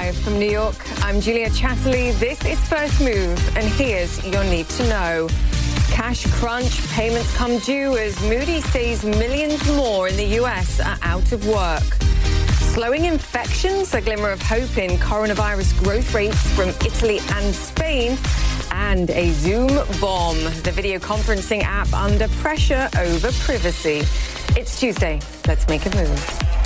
Live from New York, I'm Julia Chatterley. This is First Move, and here's your need to know. Cash crunch, payments come due as Moody says millions more in the US are out of work. Slowing infections, a glimmer of hope in coronavirus growth rates from Italy and Spain, and a Zoom bomb, the video conferencing app under pressure over privacy. It's Tuesday. Let's make a move.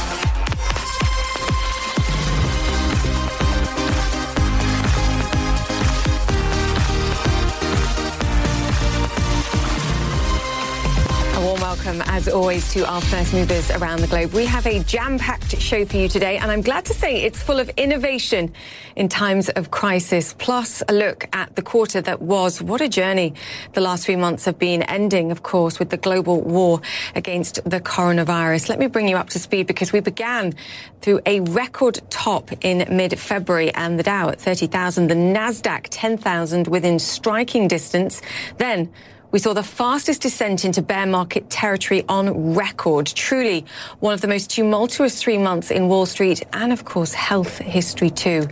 Welcome, as always, to our first movers around the globe. We have a jam packed show for you today, and I'm glad to say it's full of innovation in times of crisis, plus a look at the quarter that was. What a journey the last few months have been, ending, of course, with the global war against the coronavirus. Let me bring you up to speed because we began through a record top in mid February, and the Dow at 30,000, the NASDAQ 10,000 within striking distance. Then, we saw the fastest descent into bear market territory on record. Truly one of the most tumultuous three months in Wall Street and, of course, health history, too.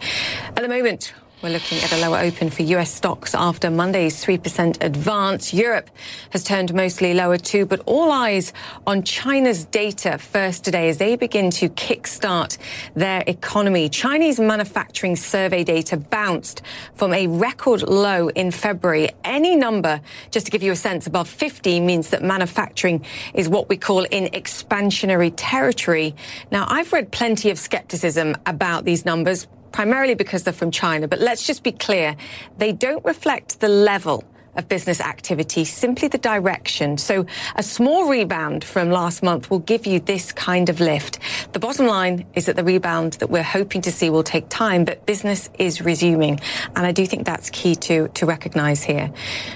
At the moment, we're looking at a lower open for US stocks after Monday's 3% advance. Europe has turned mostly lower too, but all eyes on China's data first today as they begin to kickstart their economy. Chinese manufacturing survey data bounced from a record low in February. Any number, just to give you a sense, above 50 means that manufacturing is what we call in expansionary territory. Now, I've read plenty of skepticism about these numbers primarily because they're from China. But let's just be clear, they don't reflect the level of business activity, simply the direction. So a small rebound from last month will give you this kind of lift. The bottom line is that the rebound that we're hoping to see will take time, but business is resuming. And I do think that's key to, to recognize here.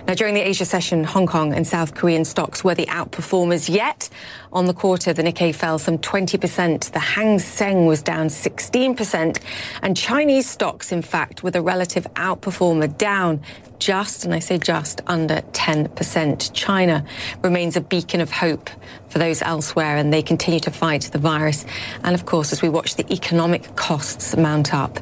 Now, during the Asia session, Hong Kong and South Korean stocks were the outperformers yet. On the quarter, the Nikkei fell some 20%. The Hang Seng was down 16%. And Chinese stocks, in fact, were the relative outperformer down just, and I say just, under 10%. China remains a beacon of hope for those elsewhere, and they continue to fight the virus. And of course, as we watch the economic costs mount up.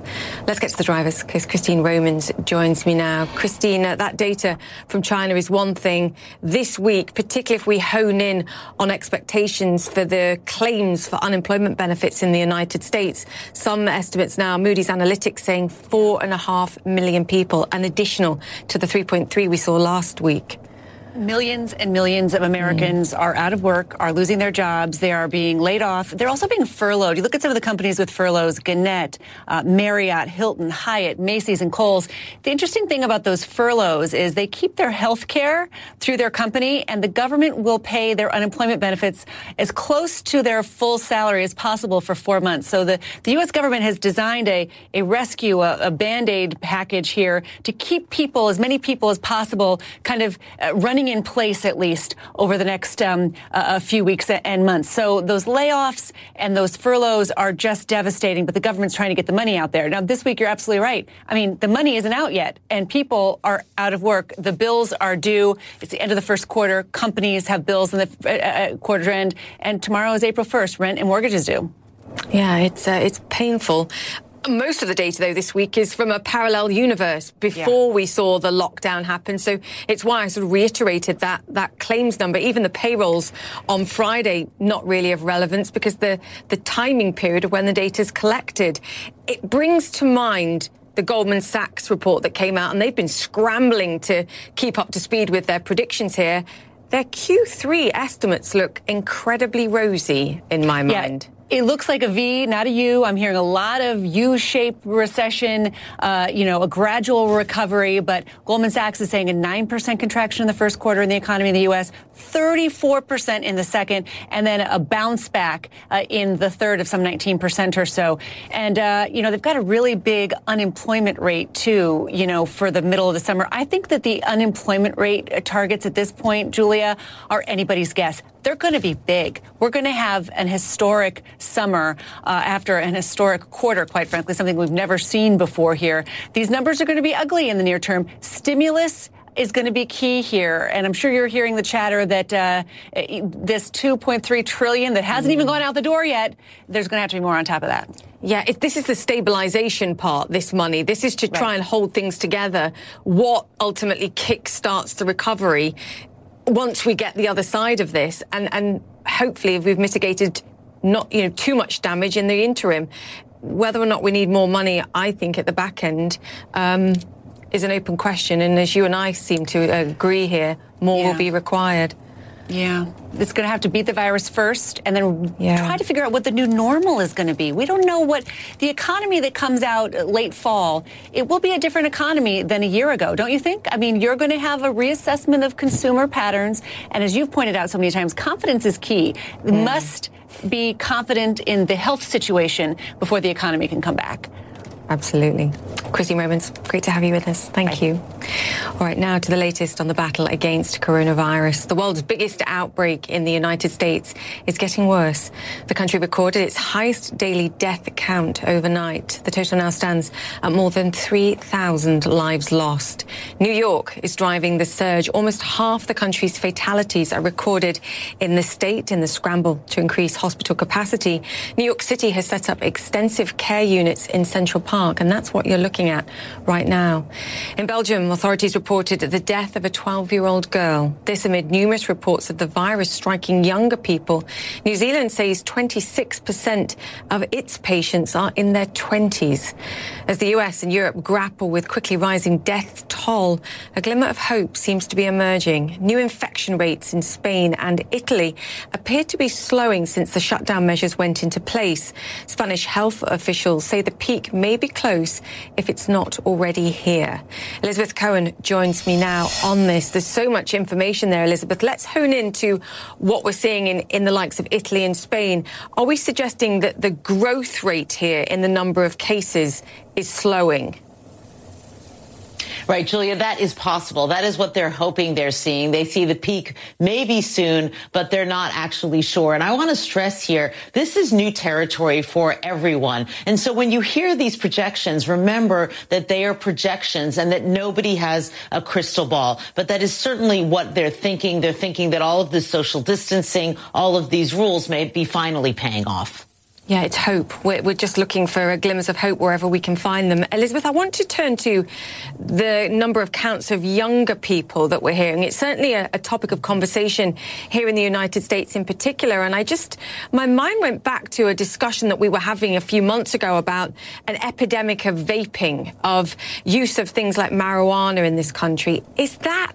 Let's get to the drivers because Christine Romans joins me now. Christine, uh, that data from China is one thing. This week, particularly if we hone in on expectations for the claims for unemployment benefits in the United States, some estimates now, Moody's Analytics saying four and a half million people, an additional to the 3.3 we saw last week. Millions and millions of Americans mm. are out of work, are losing their jobs. They are being laid off. They're also being furloughed. You look at some of the companies with furloughs, Gannett, uh, Marriott, Hilton, Hyatt, Macy's, and Kohl's. The interesting thing about those furloughs is they keep their health care through their company, and the government will pay their unemployment benefits as close to their full salary as possible for four months. So the, the U.S. government has designed a, a rescue, a, a band-aid package here to keep people, as many people as possible, kind of uh, running in place at least over the next um, few weeks and months. So those layoffs and those furloughs are just devastating, but the government's trying to get the money out there. Now, this week, you're absolutely right. I mean, the money isn't out yet, and people are out of work. The bills are due. It's the end of the first quarter. Companies have bills in the uh, uh quarter end, and tomorrow is April 1st. Rent and mortgages due. Yeah, it's uh, it's painful. Most of the data, though, this week is from a parallel universe before yeah. we saw the lockdown happen. So it's why I sort of reiterated that that claims number, even the payrolls on Friday, not really of relevance because the the timing period of when the data is collected, it brings to mind the Goldman Sachs report that came out, and they've been scrambling to keep up to speed with their predictions here. Their Q3 estimates look incredibly rosy in my mind. Yeah. It looks like a V, not a U. I'm hearing a lot of U-shaped recession, uh, you know, a gradual recovery, but Goldman Sachs is saying a 9% contraction in the first quarter in the economy in the U.S., 34% in the second, and then a bounce back uh, in the third of some 19% or so. And, uh, you know, they've got a really big unemployment rate, too, you know, for the middle of the summer. I think that the unemployment rate targets at this point, Julia, are anybody's guess they're going to be big. We're going to have an historic summer uh, after an historic quarter, quite frankly, something we've never seen before here. These numbers are going to be ugly in the near term. Stimulus is going to be key here. And I'm sure you're hearing the chatter that uh, this 2.3 trillion that hasn't even gone out the door yet, there's going to have to be more on top of that. Yeah, it, this is the stabilization part, this money. This is to try Right. and hold things together. What ultimately kickstarts the recovery once we get the other side of this and, and hopefully if we've mitigated not, you know, too much damage in the interim. Whether or not we need more money, I think at the back end, um, is an open question. And as you and I seem to agree here, more Yeah. will be required. Yeah. It's going to have to beat the virus first and then Yeah. try to figure out what the new normal is going to be. We don't know what the economy that comes out late fall, it will be a different economy than a year ago, don't you think? I mean, you're going to have a reassessment of consumer patterns. And as you've pointed out so many times, confidence is key. We Must be confident in the health situation before the economy can come back. Absolutely. Chrissy Romans, great to have you with us. Thank you. All right, now to the latest on the battle against coronavirus. The world's biggest outbreak in the United States is getting worse. The country recorded its highest daily death count overnight. The total now stands at more than 3,000 lives lost. New York is driving the surge. Almost half the country's fatalities are recorded in the state in the scramble to increase hospital capacity. New York City has set up extensive care units in Central Park, and that's what you're looking at right now. In Belgium, authorities reported the death of a 12 year old girl. This amid numerous reports of the virus striking younger people. New Zealand says 26% of its patients are in their 20s. As the US and Europe grapple with quickly rising death toll, a glimmer of hope seems to be emerging. New infection rates in Spain and Italy appear to be slowing since the shutdown measures went into place. Spanish health officials say the peak may be close if it's not already here. Elizabeth Cohen joins me now on this. There's so much information there, Elizabeth. Let's hone into what we're seeing in, in the likes of Italy and Spain. Are we suggesting that the growth rate here in the number of cases is slowing? Right, Julia, that is possible. That is what they're hoping they're seeing. They see the peak maybe soon, but they're not actually sure. And I want to stress here, this is new territory for everyone. And so when you hear these projections, remember that they are projections and that nobody has a crystal ball. But that is certainly what they're thinking. They're thinking that all of this social distancing, all of these rules may be finally paying off. Yeah, it's hope. We're, we're just looking for a glimmers of hope wherever we can find them. Elizabeth, I want to turn to the number of counts of younger people that we're hearing. It's certainly a, a topic of conversation here in the United States in particular. And I just, my mind went back to a discussion that we were having a few months ago about an epidemic of vaping, of use of things like marijuana in this country. Is that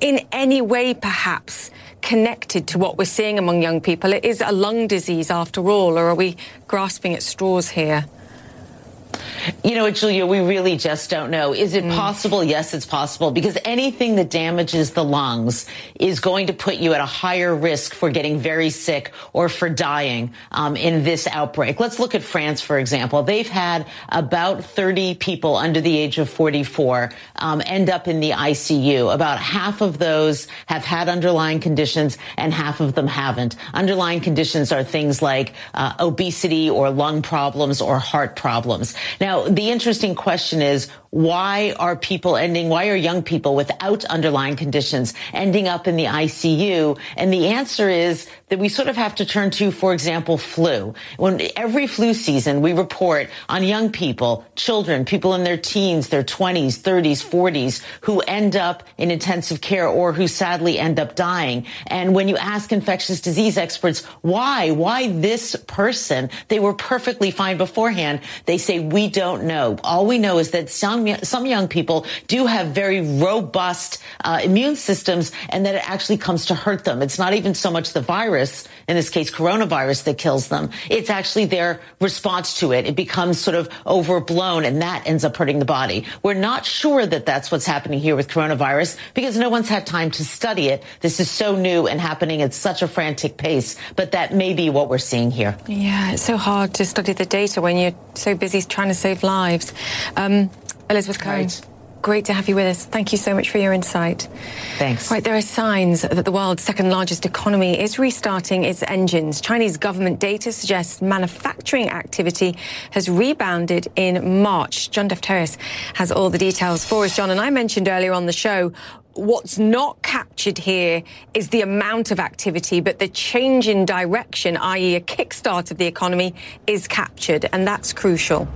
in any way perhaps connected to what we're seeing among young people? It is a lung disease after all, or are we grasping at straws here? You know, Julia, we really just don't know. Is it possible? Yes, it's possible because anything that damages the lungs is going to put you at a higher risk for getting very sick or for dying um, in this outbreak. Let's look at France, for example. They've had about 30 people under the age of 44 um, end up in the ICU. About half of those have had underlying conditions and half of them haven't. Underlying conditions are things like uh, obesity or lung problems or heart problems. Now, the interesting question is, why are people ending, why are young people without underlying conditions ending up in the ICU? And the answer is that we sort of have to turn to, for example, flu. When every flu season we report on young people, children, people in their teens, their 20s, 30s, 40s, who end up in intensive care or who sadly end up dying. And when you ask infectious disease experts, why, why this person? They were perfectly fine beforehand. They say, we don't know. All we know is that some some young people do have very robust uh, immune systems and that it actually comes to hurt them. It's not even so much the virus, in this case, coronavirus that kills them. It's actually their response to it. It becomes sort of overblown and that ends up hurting the body. We're not sure that that's what's happening here with coronavirus because no one's had time to study it. This is so new and happening at such a frantic pace, but that may be what we're seeing here. Yeah, it's so hard to study the data when you're so busy trying to save lives. Um, Elizabeth Cohen, Right. great to have you with us. Thank you so much for your insight. Thanks. Right, there are signs that the world's second largest economy is restarting its engines. Chinese government data suggests manufacturing activity has rebounded in March. John Defterios has all the details for us, John. And I mentioned earlier on the show what's not captured here is the amount of activity, but the change in direction, i.e., a kickstart of the economy, is captured, and that's crucial.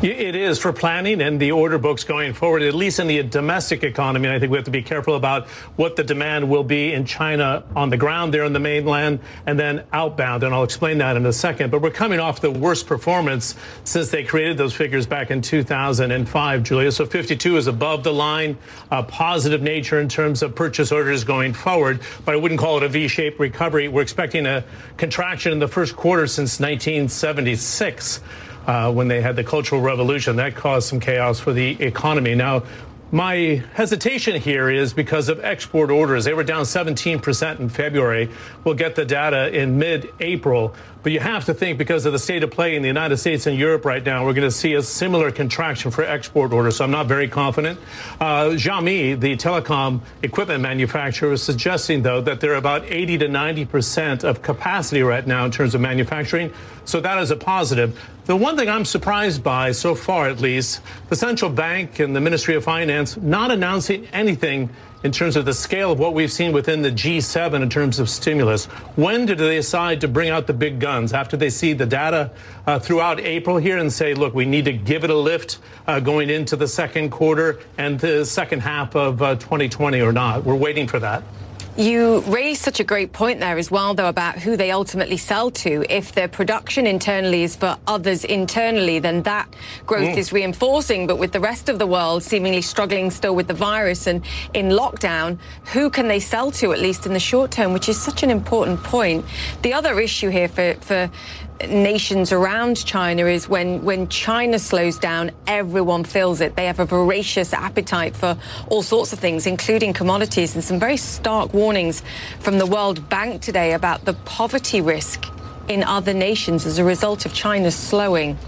It is for planning and the order books going forward, at least in the domestic economy. And I think we have to be careful about what the demand will be in China on the ground there in the mainland and then outbound. And I'll explain that in a second. But we're coming off the worst performance since they created those figures back in 2005, Julia. So 52 is above the line, a positive nature in terms of purchase orders going forward. But I wouldn't call it a V shaped recovery. We're expecting a contraction in the first quarter since 1976 uh, when they had the Cultural Revolution. That caused some chaos for the economy. Now, my hesitation here is because of export orders. They were down 17% in February. We'll get the data in mid April. But you have to think because of the state of play in the United States and Europe right now, we're going to see a similar contraction for export orders. So I'm not very confident. Uh, Xiaomi, the telecom equipment manufacturer, is suggesting, though, that they're about 80 to 90% of capacity right now in terms of manufacturing. So that is a positive. The one thing I'm surprised by so far, at least, the central bank and the Ministry of Finance not announcing anything in terms of the scale of what we've seen within the G7 in terms of stimulus. When did they decide to bring out the big guns? After they see the data uh, throughout April here and say, look, we need to give it a lift uh, going into the second quarter and the second half of uh, 2020 or not? We're waiting for that. You raised such a great point there as well, though, about who they ultimately sell to. If their production internally is for others internally, then that growth mm. is reinforcing. But with the rest of the world seemingly struggling still with the virus and in lockdown, who can they sell to, at least in the short term, which is such an important point. The other issue here for, for nations around China is when, when China slows down, everyone feels it. They have a voracious appetite for all sorts of things, including commodities, and some very stark warnings from the World Bank today about the poverty risk in other nations as a result of China's slowing.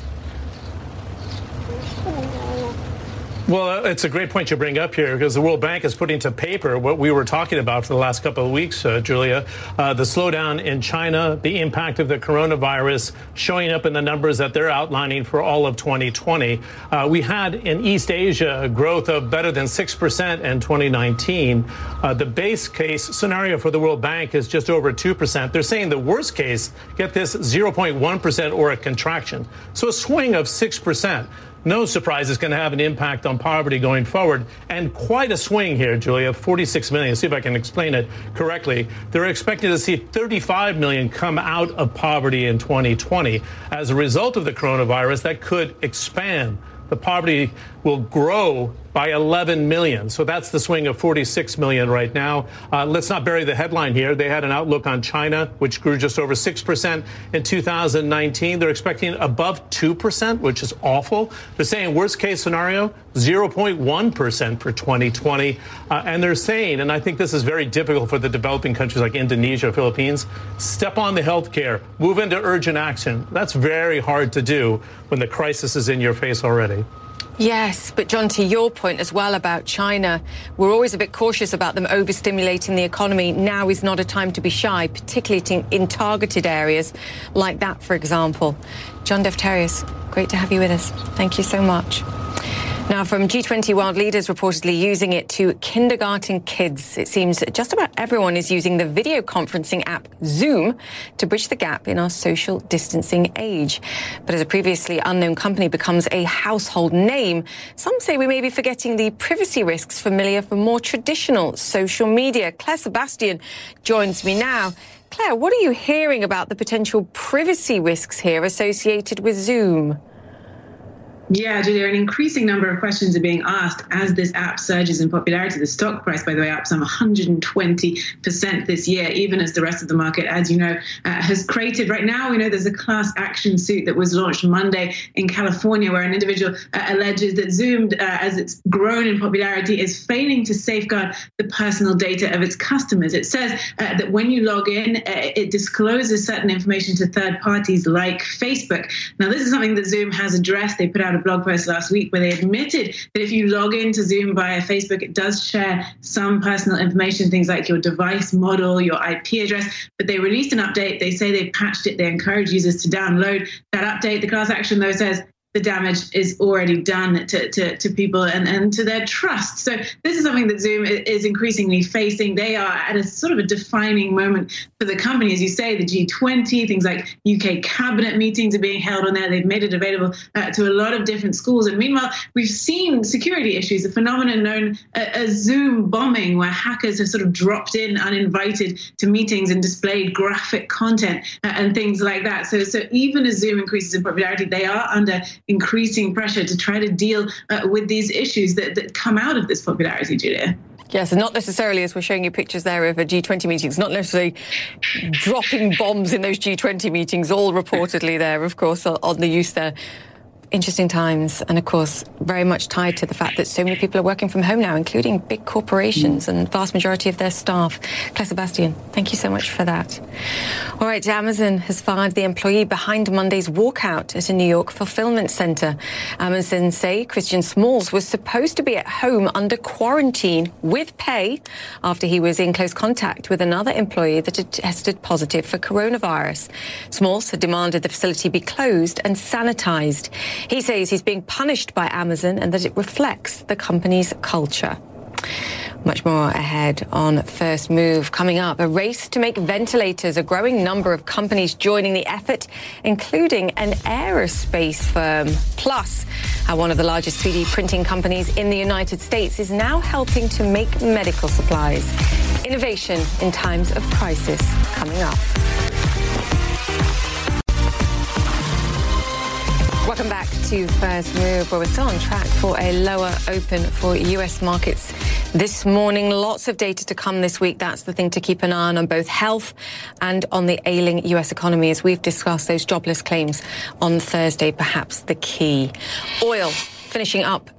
Well, it's a great point you bring up here because the World Bank is putting to paper what we were talking about for the last couple of weeks, uh, Julia. Uh, the slowdown in China, the impact of the coronavirus showing up in the numbers that they're outlining for all of 2020. Uh, we had in East Asia a growth of better than 6% in 2019. Uh, the base case scenario for the World Bank is just over 2%. They're saying the worst case, get this, 0.1% or a contraction. So a swing of 6% no surprise it's going to have an impact on poverty going forward. And quite a swing here, Julia, 46 million. See if I can explain it correctly. They're expecting to see 35 million come out of poverty in 2020. As a result of the coronavirus, that could expand. The poverty will grow by 11 million. So that's the swing of 46 million right now. Uh, let's not bury the headline here. They had an outlook on China, which grew just over 6% in 2019. They're expecting above 2%, which is awful. They're saying worst case scenario, 0.1% for 2020. Uh, and they're saying, and I think this is very difficult for the developing countries like Indonesia, Philippines, step on the healthcare, move into urgent action. That's very hard to do when the crisis is in your face already. Yes, but John, to your point as well about China, we're always a bit cautious about them overstimulating the economy. Now is not a time to be shy, particularly in targeted areas like that, for example. John Defterios, great to have you with us. Thank you so much. Now, from G20 world leaders reportedly using it to kindergarten kids, it seems just about everyone is using the video conferencing app Zoom to bridge the gap in our social distancing age. But as a previously unknown company becomes a household name, some say we may be forgetting the privacy risks familiar from more traditional social media. Clare Sebastian joins me now. Clare, what are you hearing about the potential privacy risks here associated with Zoom? Yeah, Julia, an increasing number of questions are being asked as this app surges in popularity. The stock price, by the way, up some 120% this year, even as the rest of the market, as you know, uh, has created. Right now, we know there's a class action suit that was launched Monday in California where an individual uh, alleges that Zoom, uh, as it's grown in popularity, is failing to safeguard the personal data of its customers. It says uh, that when you log in, uh, it discloses certain information to third parties like Facebook. Now, this is something that Zoom has addressed. They put out a blog post last week where they admitted that if you log into Zoom via Facebook, it does share some personal information, things like your device model, your IP address. But they released an update. They say they patched it. They encourage users to download that update. The class action, though, says the damage is already done to, to, to people and, and to their trust. So this is something that Zoom is increasingly facing. They are at a sort of a defining moment for the company. As you say, the G20, things like UK cabinet meetings are being held on there. They've made it available uh, to a lot of different schools. And meanwhile, we've seen security issues, a phenomenon known as Zoom bombing, where hackers have sort of dropped in uninvited to meetings and displayed graphic content uh, and things like that. So, so even as Zoom increases in popularity, they are under increasing pressure to try to deal uh, with these issues that, that come out of this popularity, Julia. Yes, and not necessarily, as we're showing you pictures there of a G20 meetings, not necessarily dropping bombs in those G20 meetings, all reportedly there, of course, on the use there interesting times, and of course, very much tied to the fact that so many people are working from home now, including big corporations and vast majority of their staff. Clare Sebastian, thank you so much for that. All right, Amazon has fired the employee behind Monday's walkout at a New York fulfillment center. Amazon say Christian Smalls was supposed to be at home under quarantine with pay after he was in close contact with another employee that had tested positive for coronavirus. Smalls had demanded the facility be closed and sanitized. He says he's being punished by Amazon and that it reflects the company's culture. Much more ahead on First Move. Coming up, a race to make ventilators. A growing number of companies joining the effort, including an aerospace firm. One of the largest 3D printing companies in the United States is now helping to make medical supplies. Innovation in times of crisis coming up. Welcome back to First Move, where we're still on track for a lower open for US markets this morning. Lots of data to come this week. That's the thing to keep an eye on on both health and on the ailing US economy, as we've discussed those jobless claims on Thursday, perhaps the key. Oil finishing up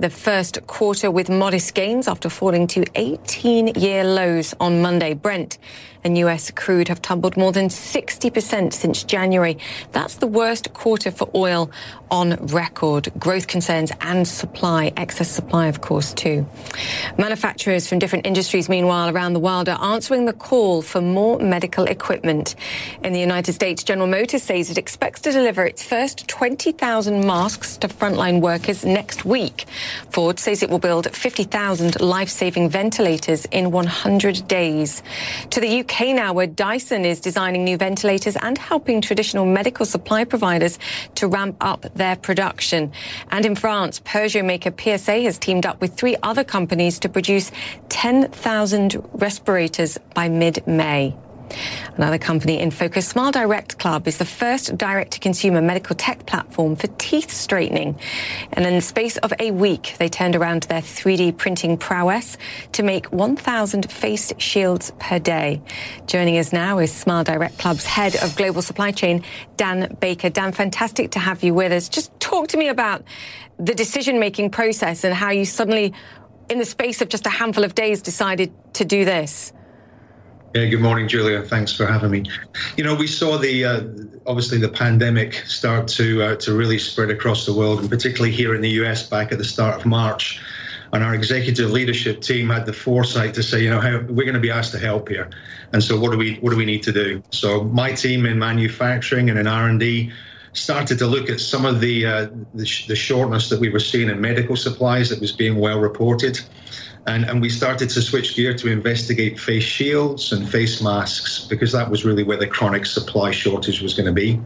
the first quarter with modest gains after falling to 18 year lows on Monday. Brent and US crude have tumbled more than 60% since January. That's the worst quarter for oil on record. Growth concerns and supply, excess supply, of course, too. Manufacturers from different industries, meanwhile, around the world are answering the call for more medical equipment. In the United States, General Motors says it expects to deliver its first 20,000 masks to frontline workers next week. Ford says it will build 50,000 life-saving ventilators in 100 days. To the UK, Where Dyson is designing new ventilators and helping traditional medical supply providers to ramp up their production. And in France, Peugeot maker PSA has teamed up with three other companies to produce 10,000 respirators by mid-May. Another company in focus, Smile Direct Club, is the first direct-to-consumer medical tech platform for teeth straightening. And in the space of a week, they turned around their 3D printing prowess to make 1,000 face shields per day. Joining us now is Smile Direct Club's head of global supply chain, Dan Baker. Dan, fantastic to have you with us. Just talk to me about the decision-making process and how you suddenly, in the space of just a handful of days, decided to do this. Yeah, good morning, Julia. Thanks for having me. You know, we saw the uh, obviously the pandemic start to uh, to really spread across the world, and particularly here in the US back at the start of March. And our executive leadership team had the foresight to say, you know, how, we're going to be asked to help here, and so what do we what do we need to do? So my team in manufacturing and in R and D started to look at some of the, uh, the, sh- the shortness that we were seeing in medical supplies that was being well reported. And, and we started to switch gear to investigate face shields and face masks because that was really where the chronic supply shortage was going to be.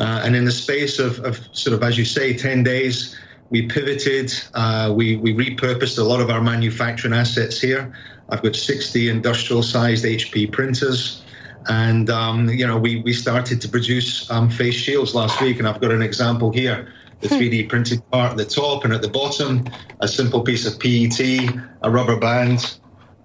Uh, and in the space of, of sort of, as you say, 10 days, we pivoted, uh, we, we repurposed a lot of our manufacturing assets here. I've got 60 industrial sized HP printers. And, um, you know, we, we started to produce um, face shields last week. And I've got an example here the 3D printed part at the top and at the bottom, a simple piece of PET, a rubber band,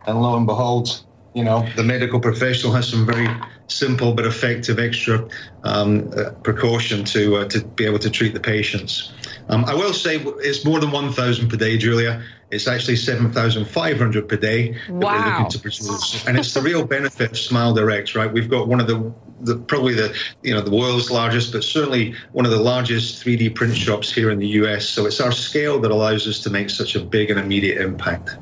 and lo and behold, you know, the medical professional has some very simple but effective extra um, uh, precaution to uh, to be able to treat the patients. Um, I will say it's more than 1,000 per day, Julia. It's actually 7,500 per day that wow. we're looking to produce. And it's the real benefit of Smile Direct, right? We've got one of the, the, probably the, you know, the world's largest, but certainly one of the largest 3D print shops here in the US. So it's our scale that allows us to make such a big and immediate impact.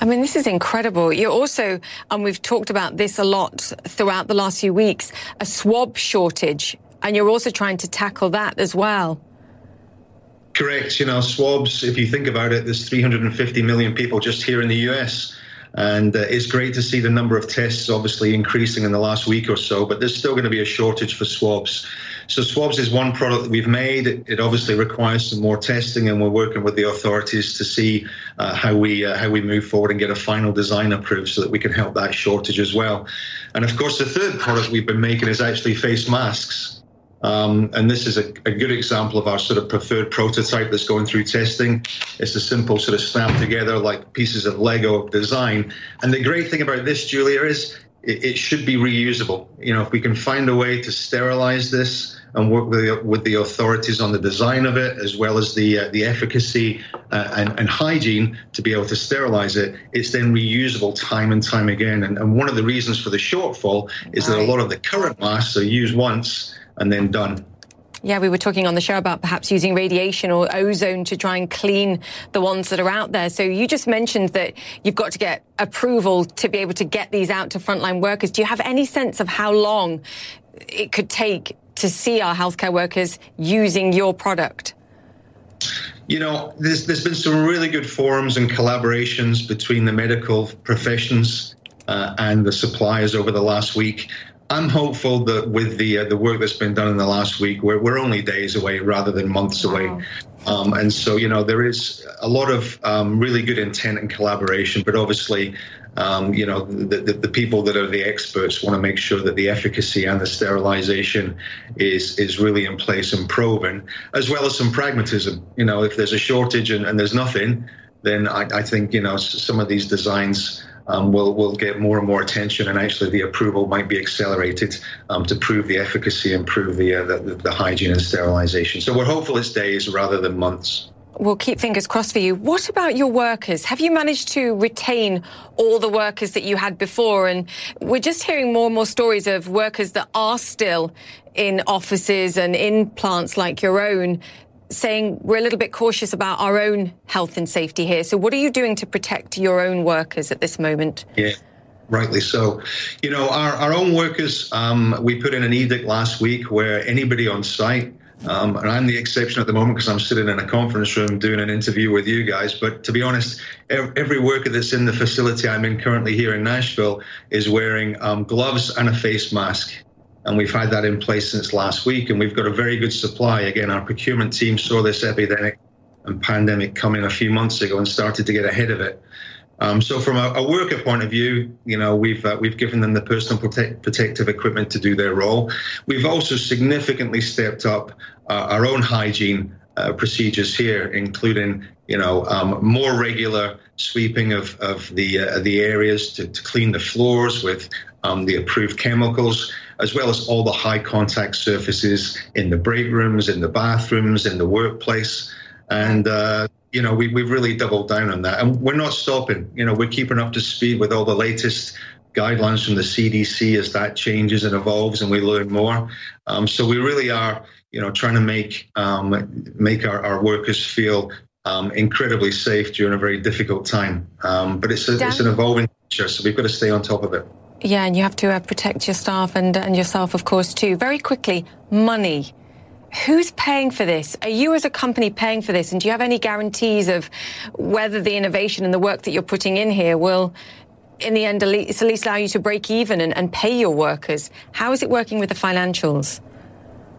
I mean, this is incredible. You're also, and we've talked about this a lot throughout the last few weeks, a swab shortage, and you're also trying to tackle that as well. Correct. You know, swabs, if you think about it, there's 350 million people just here in the US. And uh, it's great to see the number of tests obviously increasing in the last week or so, but there's still going to be a shortage for swabs. So swabs is one product that we've made. It obviously requires some more testing, and we're working with the authorities to see uh, how we uh, how we move forward and get a final design approved so that we can help that shortage as well. And of course, the third product we've been making is actually face masks. Um, and this is a, a, good example of our sort of preferred prototype that's going through testing. It's a simple sort of snap together like pieces of Lego design. And the great thing about this, Julia, is it, it should be reusable. You know, if we can find a way to sterilize this and work with the, with the authorities on the design of it, as well as the uh, the efficacy uh, and, and, hygiene to be able to sterilize it, it's then reusable time and time again. And, and one of the reasons for the shortfall is that a lot of the current masks are used once and then done. Yeah, we were talking on the show about perhaps using radiation or ozone to try and clean the ones that are out there. So you just mentioned that you've got to get approval to be able to get these out to frontline workers. Do you have any sense of how long it could take to see our healthcare workers using your product? You know, there's, there's been some really good forums and collaborations between the medical professions uh, and the suppliers over the last week. I'm hopeful that with the uh, the work that's been done in the last week, we're, we're only days away rather than months away. Um, and so, you know, there is a lot of um, really good intent and collaboration, but obviously, um, you know, the, the, the, people that are the experts want to make sure that the efficacy and the sterilization is is really in place and proven, as well as some pragmatism. You know, if there's a shortage and, and there's nothing, then I, I think, you know, some of these designs um, will will get more and more attention, and actually the approval might be accelerated um, to prove the efficacy and prove the, uh, the, the hygiene and sterilization. So we're hopeful it's days rather than months. We'll keep fingers crossed for you. What about your workers? Have you managed to retain all the workers that you had before? And we're just hearing more and more stories of workers that are still in offices and in plants like your own saying we're a little bit cautious about our own health and safety here. So, what are you doing to protect your own workers at this moment? Yeah. Rightly so. You know, our, our own workers, um, we put in an edict last week where anybody on site, um, and I'm the exception at the moment because I'm sitting in a conference room doing an interview with you guys. But to be honest, every worker that's in the facility I'm in currently here in Nashville is wearing um, gloves and a face mask and we've had that in place since last week, and we've got a very good supply. Again, our procurement team saw this epidemic and pandemic coming a few months ago and started to get ahead of it. Um, so, from a, a, worker point of view, you know, we've uh, we've given them the personal protect, protective equipment to do their role. We've also significantly stepped up uh, our own hygiene uh, procedures here, including you know um, more regular sweeping of of the uh, the areas to, to clean the floors with um, the approved chemicals as well as all the high contact surfaces in the break rooms, in the bathrooms, in the workplace. And, uh, you know, we, we've really doubled down on that. And we're not stopping. You know, we're keeping up to speed with all the latest guidelines from the CDC as that changes and evolves and we learn more. Um, so we really are, you know, trying to make um, make our, our workers feel um, incredibly safe during a very difficult time. Um, but it's, a, it's an evolving future, so we've got to stay on top of it. Yeah, and you have to uh, protect your staff and, and yourself, of course, too. Very quickly, money. Who's paying for this? Are you as a company paying for this? And do you have any guarantees of whether the innovation and the work that you're putting in here will, in the end, at least, allow you to break even and, and pay your workers? How is it working with the financials?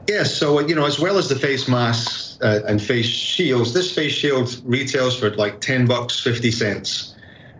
Yes, so you know, as well as the face masks uh, and face shields, this face shield retails for like ten bucks fifty cents.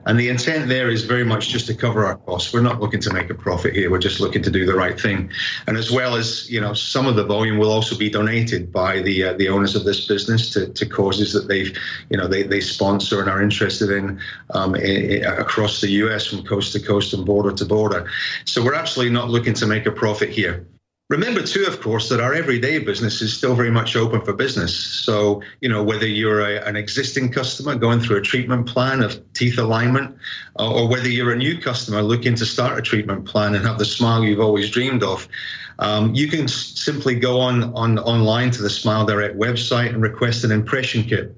And the intent there is very much just to cover our costs. We're not looking to make a profit here. We're just looking to do the right thing. And as well as, you know, some of the volume will also be donated by the uh, the owners of this business to, to causes that they've, you know, they, they sponsor and are interested in, um, in, in across the U.S. from coast to coast and border to border. So we're absolutely not looking to make a profit here. Remember, too, of course, that our everyday business is still very much open for business. So, you know, whether you're a, an existing customer going through a treatment plan of teeth alignment, or, or whether you're a new customer looking to start a treatment plan and have the smile you've always dreamed of, um, you can simply go on, on online to the Smile Direct website and request an impression kit.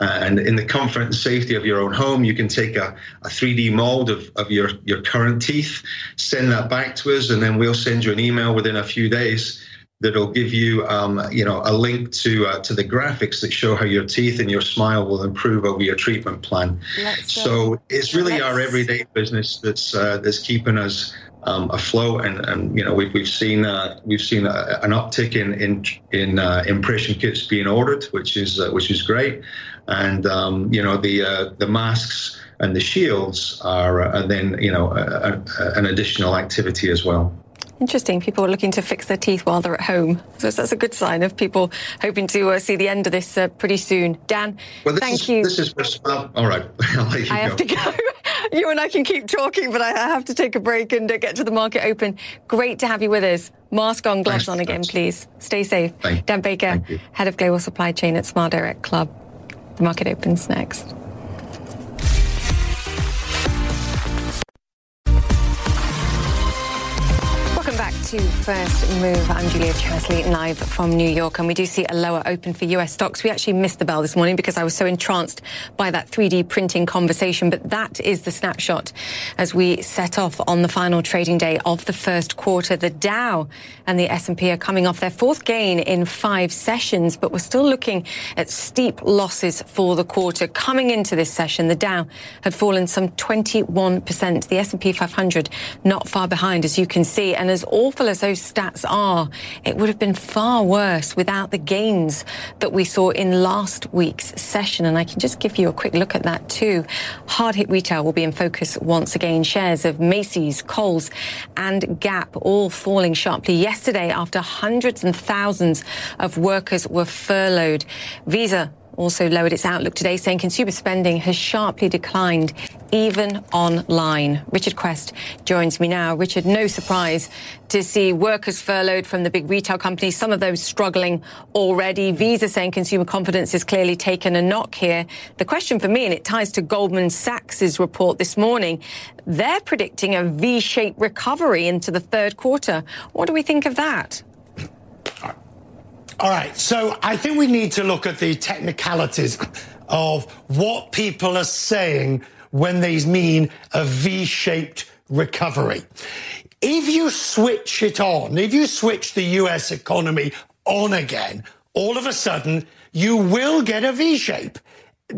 Uh, and in the comfort and safety of your own home, you can take a, a 3D mold of, of your, your current teeth, send that back to us, and then we'll send you an email within a few days that'll give you, um, you know, a link to uh, to the graphics that show how your teeth and your smile will improve over your treatment plan. Let's, uh, so it's really our everyday business that's uh, that's keeping us um, afloat, and, and you know we've we've seen uh, we've seen a, an uptick in in in uh, impression kits being ordered, which is uh, which is great, and um, you know the uh, the masks and the shields are, are then you know a, a, an additional activity as well. Interesting. People are looking to fix their teeth while they're at home. So that's a good sign of people hoping to uh, see the end of this uh, pretty soon. Dan, well, thank is, you. This is all right. I'll let you I have to go. you and I can keep talking, but I have to take a break and uh, get to the market open. Great to have you with us. Mask on, gloves Thanks, on again, please. Stay safe. Dan Baker, head of global supply chain at Smart Direct Club. The market opens next. To First Move. I'm Julia Chatterley, live from New York, and we do see a lower open for US stocks. We actually missed the bell this morning because I was so entranced by that 3D printing conversation, but that is the snapshot as we set off on the final trading day of the first quarter. The Dow and the S&P are coming off their fourth gain in five sessions, but we're still looking at steep losses for the quarter. Coming into this session, the Dow had fallen some 21%. The S&P 500 not far behind, as you can see, and as awful as those stats are, it would have been far worse without the gains that we saw in last week's session. And I can just give you a quick look at that too. Hard hit retail will be in focus once again. Shares of Macy's, Kohl's and Gap all falling sharply yesterday after hundreds and thousands of workers were furloughed. Visa also lowered its outlook today, saying consumer spending has sharply declined, even online. Richard Quest joins me now. Richard, no surprise to see workers furloughed from the big retail companies, some of those struggling already. Visa saying consumer confidence has clearly taken a knock here. The question for me, and it ties to Goldman Sachs's report this morning, they're predicting a V-shaped recovery into the third quarter. What do we think of that? All right. So I think we need to look at the technicalities of what people are saying when they mean a V shaped recovery. If you switch it on, if you switch the US economy on again, all of a sudden you will get a V shape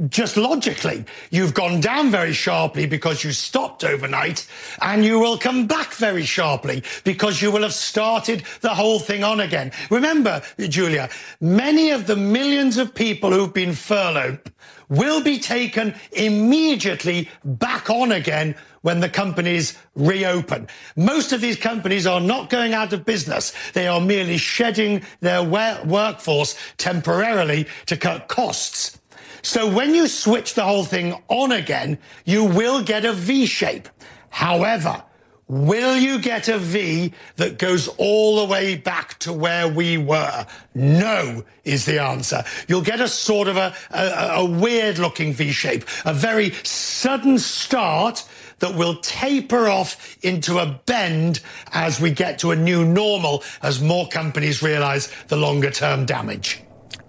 just logically, you've gone down very sharply because you stopped overnight, and you will come back very sharply because you will have started the whole thing on again. Remember, Julia, many of the millions of people who've been furloughed will be taken immediately back on again when the companies reopen. Most of these companies are not going out of business. They are merely shedding their workforce temporarily to cut costs. So when you switch the whole thing on again, you will get a V shape. However, Will you get a V that goes all the way back to where we were? No, is the answer. You'll get a sort of a, a, a, weird looking V shape, a very sudden start that will taper off into a bend as we get to a new normal, as more companies realize the longer term damage.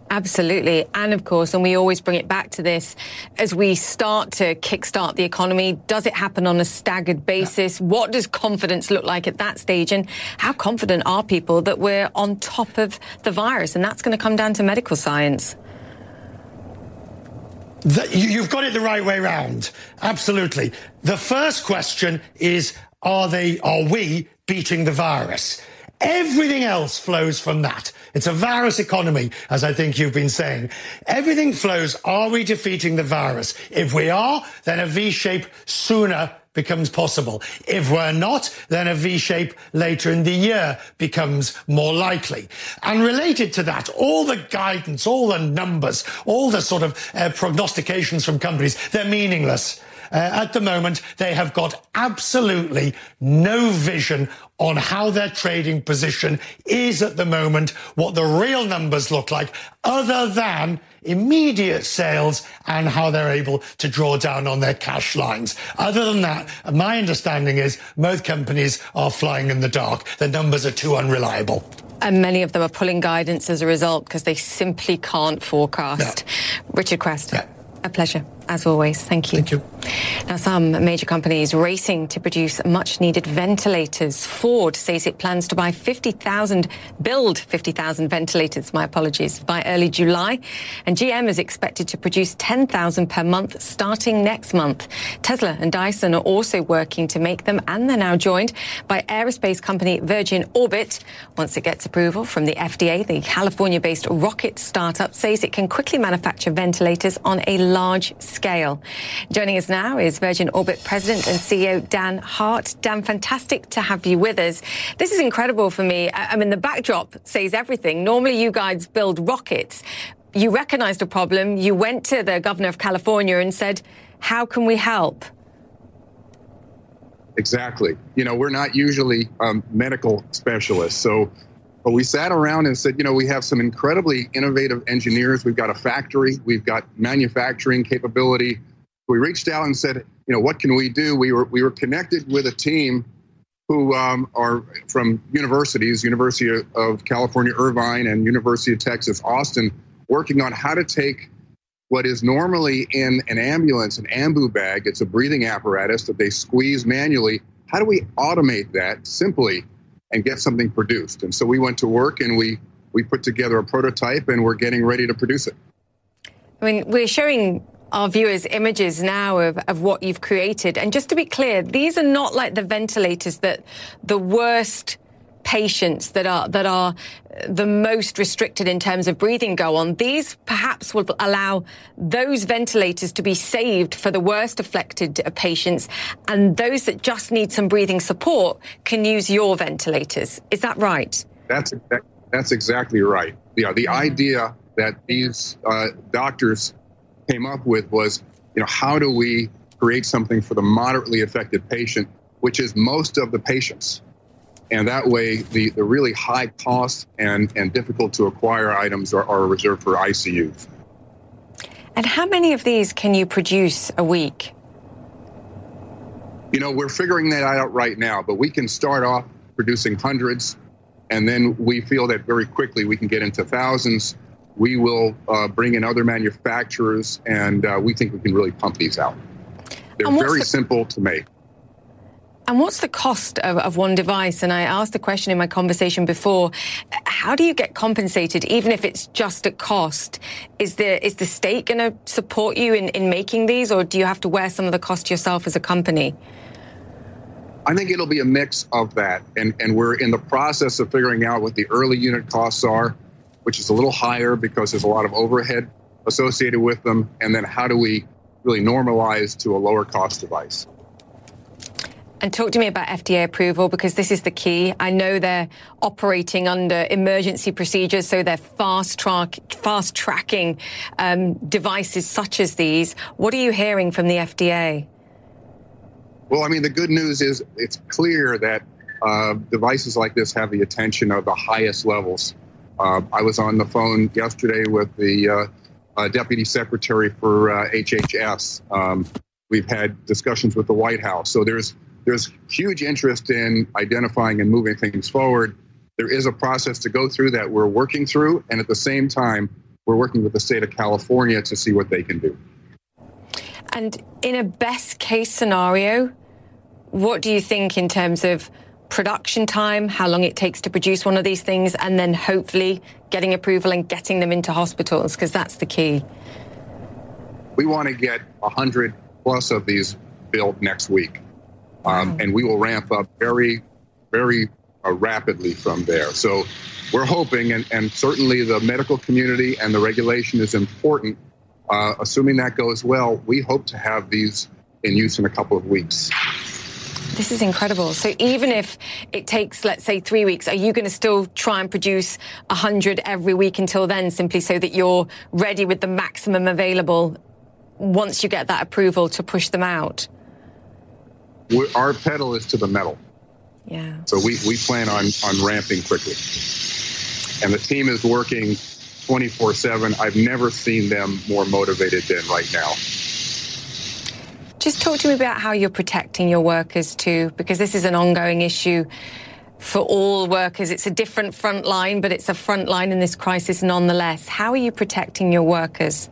Absolutely. And of course, and we always bring it back to this as we start to kickstart the economy, does it happen on a staggered basis? Yeah. What does confidence look like at that stage? And how confident are people that we're on top of the virus? And that's going to come down to medical science. The, you've got it the right way round. Absolutely. The first question is, are they, are we beating the virus? Everything else flows from that. It's a virus economy, as I think you've been saying. Everything flows. Are we defeating the virus? If we are, then a V shape sooner becomes possible. If we're not, then a V shape later in the year becomes more likely. And related to that, all the guidance, all the numbers, all the sort of uh, prognostications from companies, they're meaningless. Uh, at the moment, they have got absolutely no vision on how their trading position is at the moment, what the real numbers look like, other than immediate sales and how they're able to draw down on their cash lines. Other than that, my understanding is most companies are flying in the dark. The numbers are too unreliable. And many of them are pulling guidance as a result because they simply can't forecast. Richard Quest, yeah. a pleasure. As always. Thank you. Thank you. Now, some major companies racing to produce much needed ventilators. Ford says it plans to buy 50,000, build 50,000 ventilators, my apologies, by early July. And GM is expected to produce 10,000 per month starting next month. Tesla and Dyson are also working to make them, and they're now joined by aerospace company Virgin Orbit. Once it gets approval from the FDA, the California based rocket startup says it can quickly manufacture ventilators on a large scale. Joining us now is Virgin Orbit President and CEO Dan Hart. Dan, fantastic to have you with us. This is incredible for me. I mean, the backdrop says everything. Normally, you guys build rockets. You recognized a problem. You went to the governor of California and said, How can we help? Exactly. You know, we're not usually um, medical specialists. So but we sat around and said, you know, we have some incredibly innovative engineers. We've got a factory, we've got manufacturing capability. We reached out and said, you know, what can we do? We were we were connected with a team who um, are from universities, University of California Irvine and University of Texas Austin, working on how to take what is normally in an ambulance, an ambu bag. It's a breathing apparatus that they squeeze manually. How do we automate that simply and get something produced. And so we went to work and we we put together a prototype and we're getting ready to produce it. I mean, we're showing our viewers images now of, of what you've created. And just to be clear, these are not like the ventilators that the worst patients that are that are the most restricted in terms of breathing go on. These perhaps will allow those ventilators to be saved for the worst affected patients, and those that just need some breathing support can use your ventilators. Is that right? That's that's exactly right. Yeah, the mm-hmm. idea that these uh, doctors came up with was, you know, how do we create something for the moderately affected patient, which is most of the patients. And that way, the, the really high cost and, and difficult to acquire items are, are reserved for ICUs. And how many of these can you produce a week? You know, we're figuring that out right now, but we can start off producing hundreds, and then we feel that very quickly we can get into thousands. We will uh, bring in other manufacturers, and uh, we think we can really pump these out. They're very the- simple to make. And what's the cost of, of, one device? And I asked the question in my conversation before: How do you get compensated, even if it's just at cost? Is the is the state going to support you in, in making these, or do you have to wear some of the cost yourself as a company? I think it'll be a mix of that, and and we're in the process of figuring out what the early unit costs are, which is a little higher because there's a lot of overhead associated with them, and then how do we really normalize to a lower cost device? And talk to me about FDA approval because this is the key. I know they're operating under emergency procedures, so they're fast track, fast tracking um, devices such as these. What are you hearing from the FDA? Well, I mean, the good news is it's clear that uh, devices like this have the attention of the highest levels. Uh, I was on the phone yesterday with the uh, uh deputy secretary for HHS. Uh, um, we've had discussions with the White House. So there's there's huge interest in identifying and moving things forward. There is a process to go through that we're working through, and at the same time, we're working with the state of California to see what they can do. And in a best case scenario, what do you think in terms of production time, how long it takes to produce one of these things, and then hopefully getting approval and getting them into hospitals? Because that's the key. We want to get 100 plus of these built next week. Um, and we will ramp up very, very uh, rapidly from there. So we're hoping, and, and certainly the medical community and the regulation is important. Uh, assuming that goes well, we hope to have these in use in a couple of weeks. This is incredible. So even if it takes, let's say, three weeks, are you going to still try and produce 100 every week until then, simply so that you're ready with the maximum available once you get that approval to push them out? Our pedal is to the metal. Yeah. So we, we plan on, on ramping quickly. And the team is working 24 7. I've never seen them more motivated than right now. Just talk to me about how you're protecting your workers too, because this is an ongoing issue for all workers. It's a different front line, but it's a front line in this crisis nonetheless. How are you protecting your workers?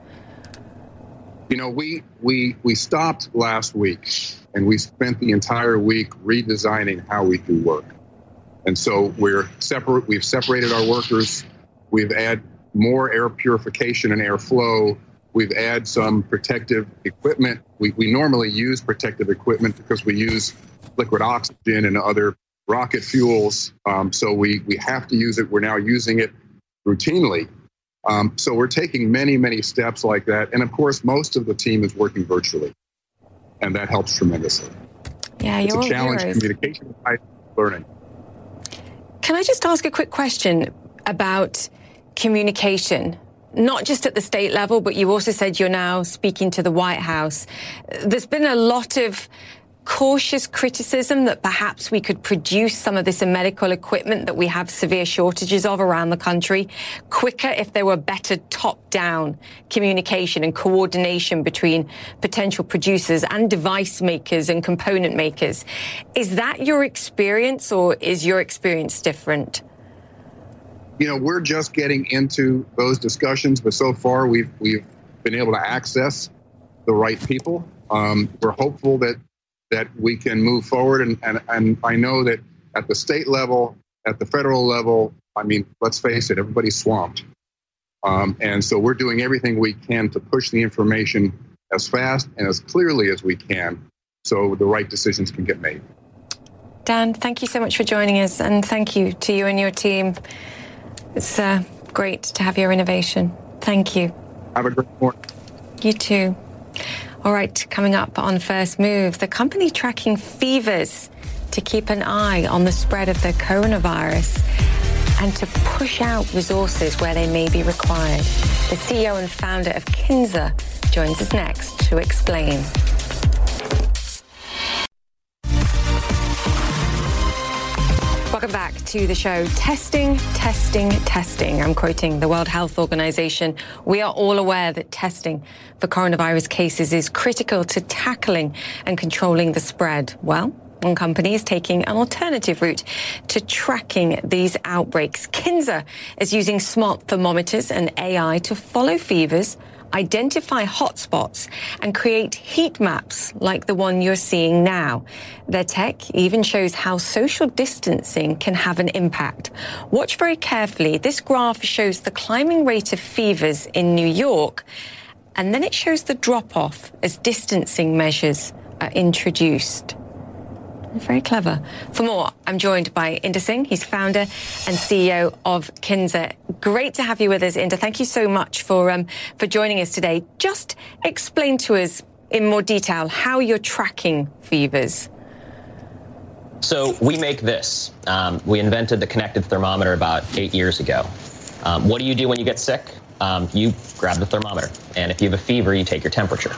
You know, we we we stopped last week, and we spent the entire week redesigning how we do work. And so we're separate. We've separated our workers. We've added more air purification and airflow. We've added some protective equipment. We, we normally use protective equipment because we use liquid oxygen and other rocket fuels. Um, so we, we have to use it. We're now using it routinely. Um, so we're taking many, many steps like that. And of course, most of the team is working virtually, and that helps tremendously. Yeah, it's you're a challenge. heroes. Communication, learning. Can I just ask a quick question about communication? Not just at the state level, but you also said you're now speaking to the White House. There's been a lot of cautious criticism that perhaps we could produce some of this medical equipment that we have severe shortages of around the country quicker if there were better top down communication and coordination between potential producers and device makers and component makers. Is that your experience or is your experience different? You know, we're just getting into those discussions, but so far we've we've been able to access the right people. Um, we're hopeful that that we can move forward. And, and, and I know that at the state level, at the federal level, I mean, let's face it, everybody's swamped. Um, and so we're doing everything we can to push the information as fast and as clearly as we can so the right decisions can get made. Dan, thank you so much for joining us, and thank you to you and your team. It's uh, great to have your innovation. Thank you. Have a great morning. You too. All right, coming up on First Move, the company tracking fevers to keep an eye on the spread of the coronavirus and to push out resources where they may be required. The CEO and founder of Kinsa joins us next to explain. Welcome back to the show. Testing, testing, testing. I'm quoting the World Health Organization. We are all aware that testing for coronavirus cases is critical to tackling and controlling the spread. Well, one company is taking an alternative route to tracking these outbreaks. Kinsa is using smart thermometers and AI to follow fevers identify hotspots and create heat maps like the one you're seeing now. Their tech even shows how social distancing can have an impact. Watch very carefully. This graph shows the climbing rate of fevers in New York, and then it shows the drop off as distancing measures are introduced. Very clever. For more, I'm joined by Inder Singh. He's founder and CEO of Kinsa. Great to have you with us, Inder. Thank you so much for um, for joining us today. Just explain to us in more detail how you're tracking fevers. So we make this. Um, we invented the connected thermometer about eight years ago. Um, what do you do when you get sick? Um, you grab the thermometer, and if you have a fever, you take your temperature.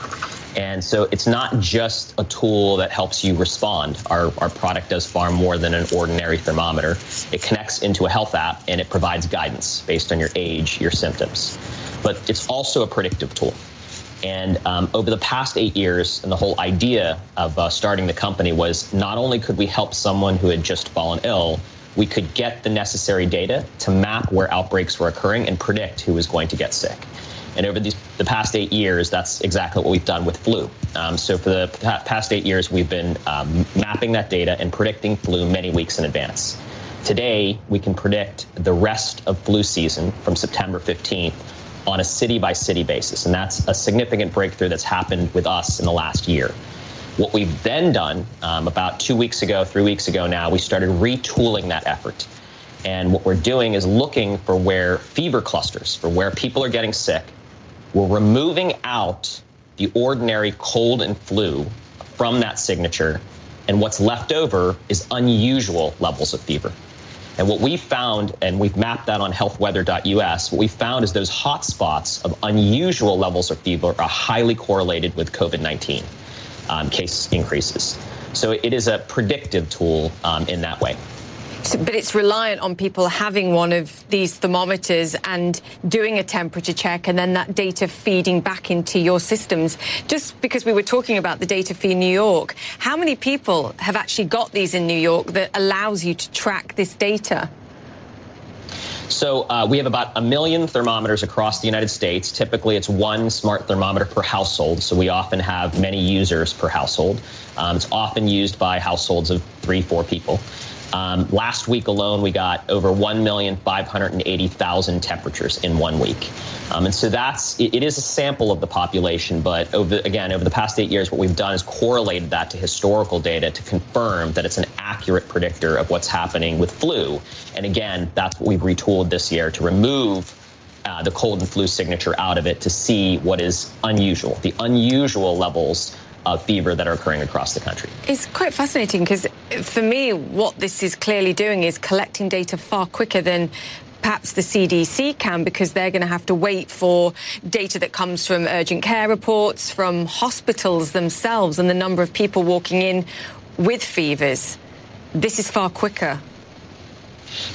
And so it's not just a tool that helps you respond. Our, our product does far more than an ordinary thermometer. It connects into a health app and it provides guidance based on your age, your symptoms. But it's also a predictive tool. And um, over the past eight years, and the whole idea of uh, starting the company was not only could we help someone who had just fallen ill, we could get the necessary data to map where outbreaks were occurring and predict who was going to get sick. And over these, the past eight years, that's exactly what we've done with flu. Um, so for the past eight years, we've been um, mapping that data and predicting flu many weeks in advance. Today, we can predict the rest of flu season from September 15th on a city by city basis. And that's a significant breakthrough that's happened with us in the last year. What we've then done um, about two weeks ago, three weeks ago now, we started retooling that effort. And what we're doing is looking for where fever clusters, for where people are getting sick. We're removing out the ordinary cold and flu from that signature. And what's left over is unusual levels of fever. And what we found, and we've mapped that on healthweather.us, what we found is those hot spots of unusual levels of fever are highly correlated with COVID 19 um, case increases. So it is a predictive tool um, in that way. But it's reliant on people having one of these thermometers and doing a temperature check and then that data feeding back into your systems. Just because we were talking about the data for New York, how many people have actually got these in New York that allows you to track this data? So uh, we have about a million thermometers across the United States. Typically, it's one smart thermometer per household. So we often have many users per household. Um, it's often used by households of three, four people. Um, last week alone, we got over 1,580,000 temperatures in one week. Um, and so that's, it, it is a sample of the population, but over, again, over the past eight years, what we've done is correlated that to historical data to confirm that it's an accurate predictor of what's happening with flu. And again, that's what we've retooled this year to remove uh, the cold and flu signature out of it to see what is unusual, the unusual levels of fever that are occurring across the country. It's quite fascinating because for me, what this is clearly doing is collecting data far quicker than perhaps the CDC can because they're going to have to wait for data that comes from urgent care reports, from hospitals themselves, and the number of people walking in with fevers. This is far quicker.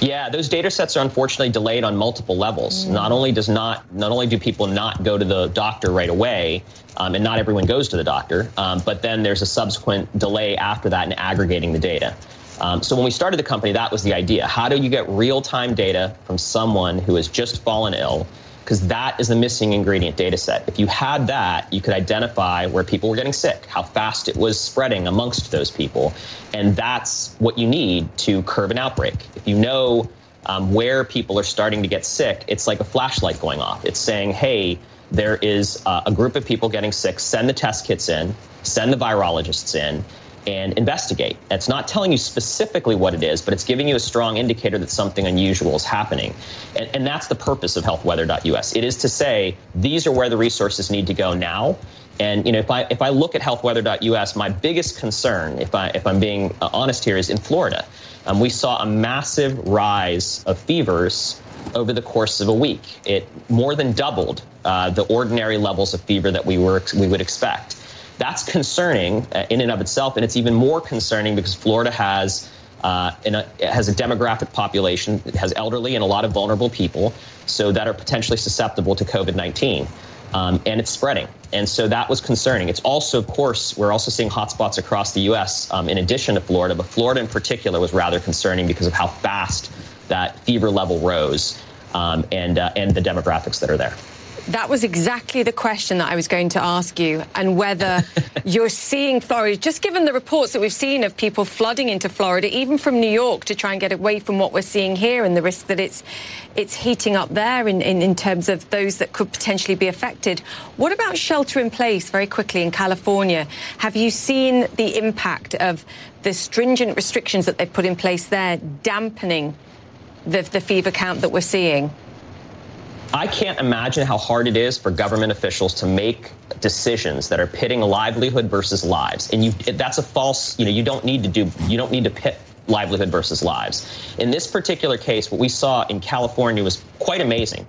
Yeah, those data sets are unfortunately delayed on multiple levels. Mm. Not only does not not only do people not go to the doctor right away, um, and not everyone goes to the doctor, um, but then there's a subsequent delay after that in aggregating the data. Um, so when we started the company, that was the idea. How do you get real time data from someone who has just fallen ill? Because that is the missing ingredient data set. If you had that, you could identify where people were getting sick, how fast it was spreading amongst those people. And that's what you need to curb an outbreak. If you know um, where people are starting to get sick, it's like a flashlight going off. It's saying, hey, there is uh, a group of people getting sick, send the test kits in, send the virologists in, and investigate. It's not telling you specifically what it is, but it's giving you a strong indicator that something unusual is happening. And, and that's the purpose of healthweather.us. It is to say these are where the resources need to go now. And you know, if I if I look at healthweather.us, my biggest concern, if I if I'm being uh, honest here, is in Florida. Um, we saw a massive rise of fevers over the course of a week. It more than doubled uh, the ordinary levels of fever that we were we would expect. That's concerning uh, in and of itself, and it's even more concerning because Florida has uh, a, has a demographic population, it has elderly and a lot of vulnerable people, so that are potentially susceptible to COVID 19. Um, and it's spreading. And so that was concerning. It's also, of course, we're also seeing hotspots across the U.S. Um, in addition to Florida, but Florida in particular was rather concerning because of how fast that fever level rose um, and uh, and the demographics that are there. That was exactly the question that I was going to ask you, and whether you're seeing Florida, just given the reports that we've seen of people flooding into Florida, even from New York, to try and get away from what we're seeing here and the risk that it's it's heating up there in, in, in terms of those that could potentially be affected. What about shelter in place very quickly in California? Have you seen the impact of the stringent restrictions that they've put in place there dampening the, the fever count that we're seeing? I can't imagine how hard it is for government officials to make decisions that are pitting livelihood versus lives. And you, that's a false, you know, you don't need to do, you don't need to pit livelihood versus lives. In this particular case, what we saw in California was quite amazing.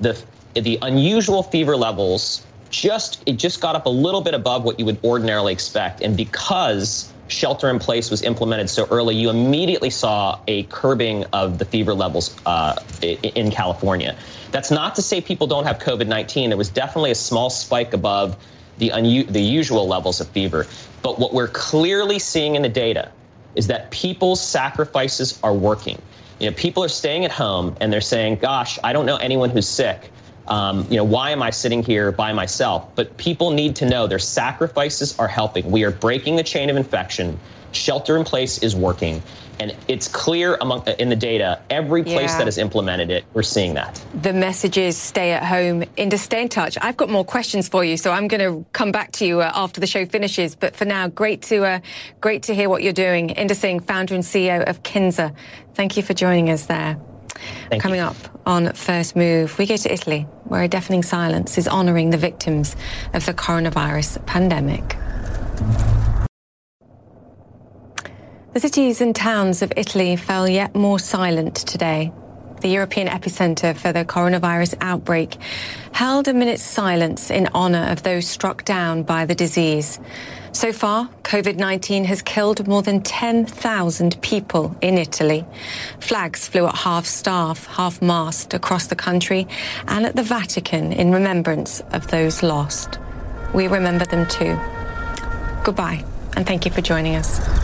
The, the unusual fever levels just, it just got up a little bit above what you would ordinarily expect. And because shelter in place was implemented so early, you immediately saw a curbing of the fever levels uh, in California. That's not to say people don't have COVID 19. There was definitely a small spike above the, the usual levels of fever. But what we're clearly seeing in the data is that people's sacrifices are working. You know, people are staying at home and they're saying, gosh, I don't know anyone who's sick. Um, you know, why am I sitting here by myself? But people need to know their sacrifices are helping. We are breaking the chain of infection. Shelter in place is working. And it's clear among in the data, every place yeah. that has implemented it, we're seeing that. The message is stay at home. Inder, stay in touch. I've got more questions for you, so I'm going to come back to you uh, after the show finishes. But for now, great to uh, great to hear what you're doing. Inder Singh, founder and CEO of Kinsa. Thank you for joining us there. Thank Coming you. up on First Move, we go to Italy, where a deafening silence is honouring the victims of the coronavirus pandemic. The cities and towns of Italy fell yet more silent today. The European epicenter for the coronavirus outbreak held a minute's silence in honor of those struck down by the disease. So far, COVID 19 has killed more than 10,000 people in Italy. Flags flew at half staff, half mast across the country and at the Vatican in remembrance of those lost. We remember them too. Goodbye, and thank you for joining us.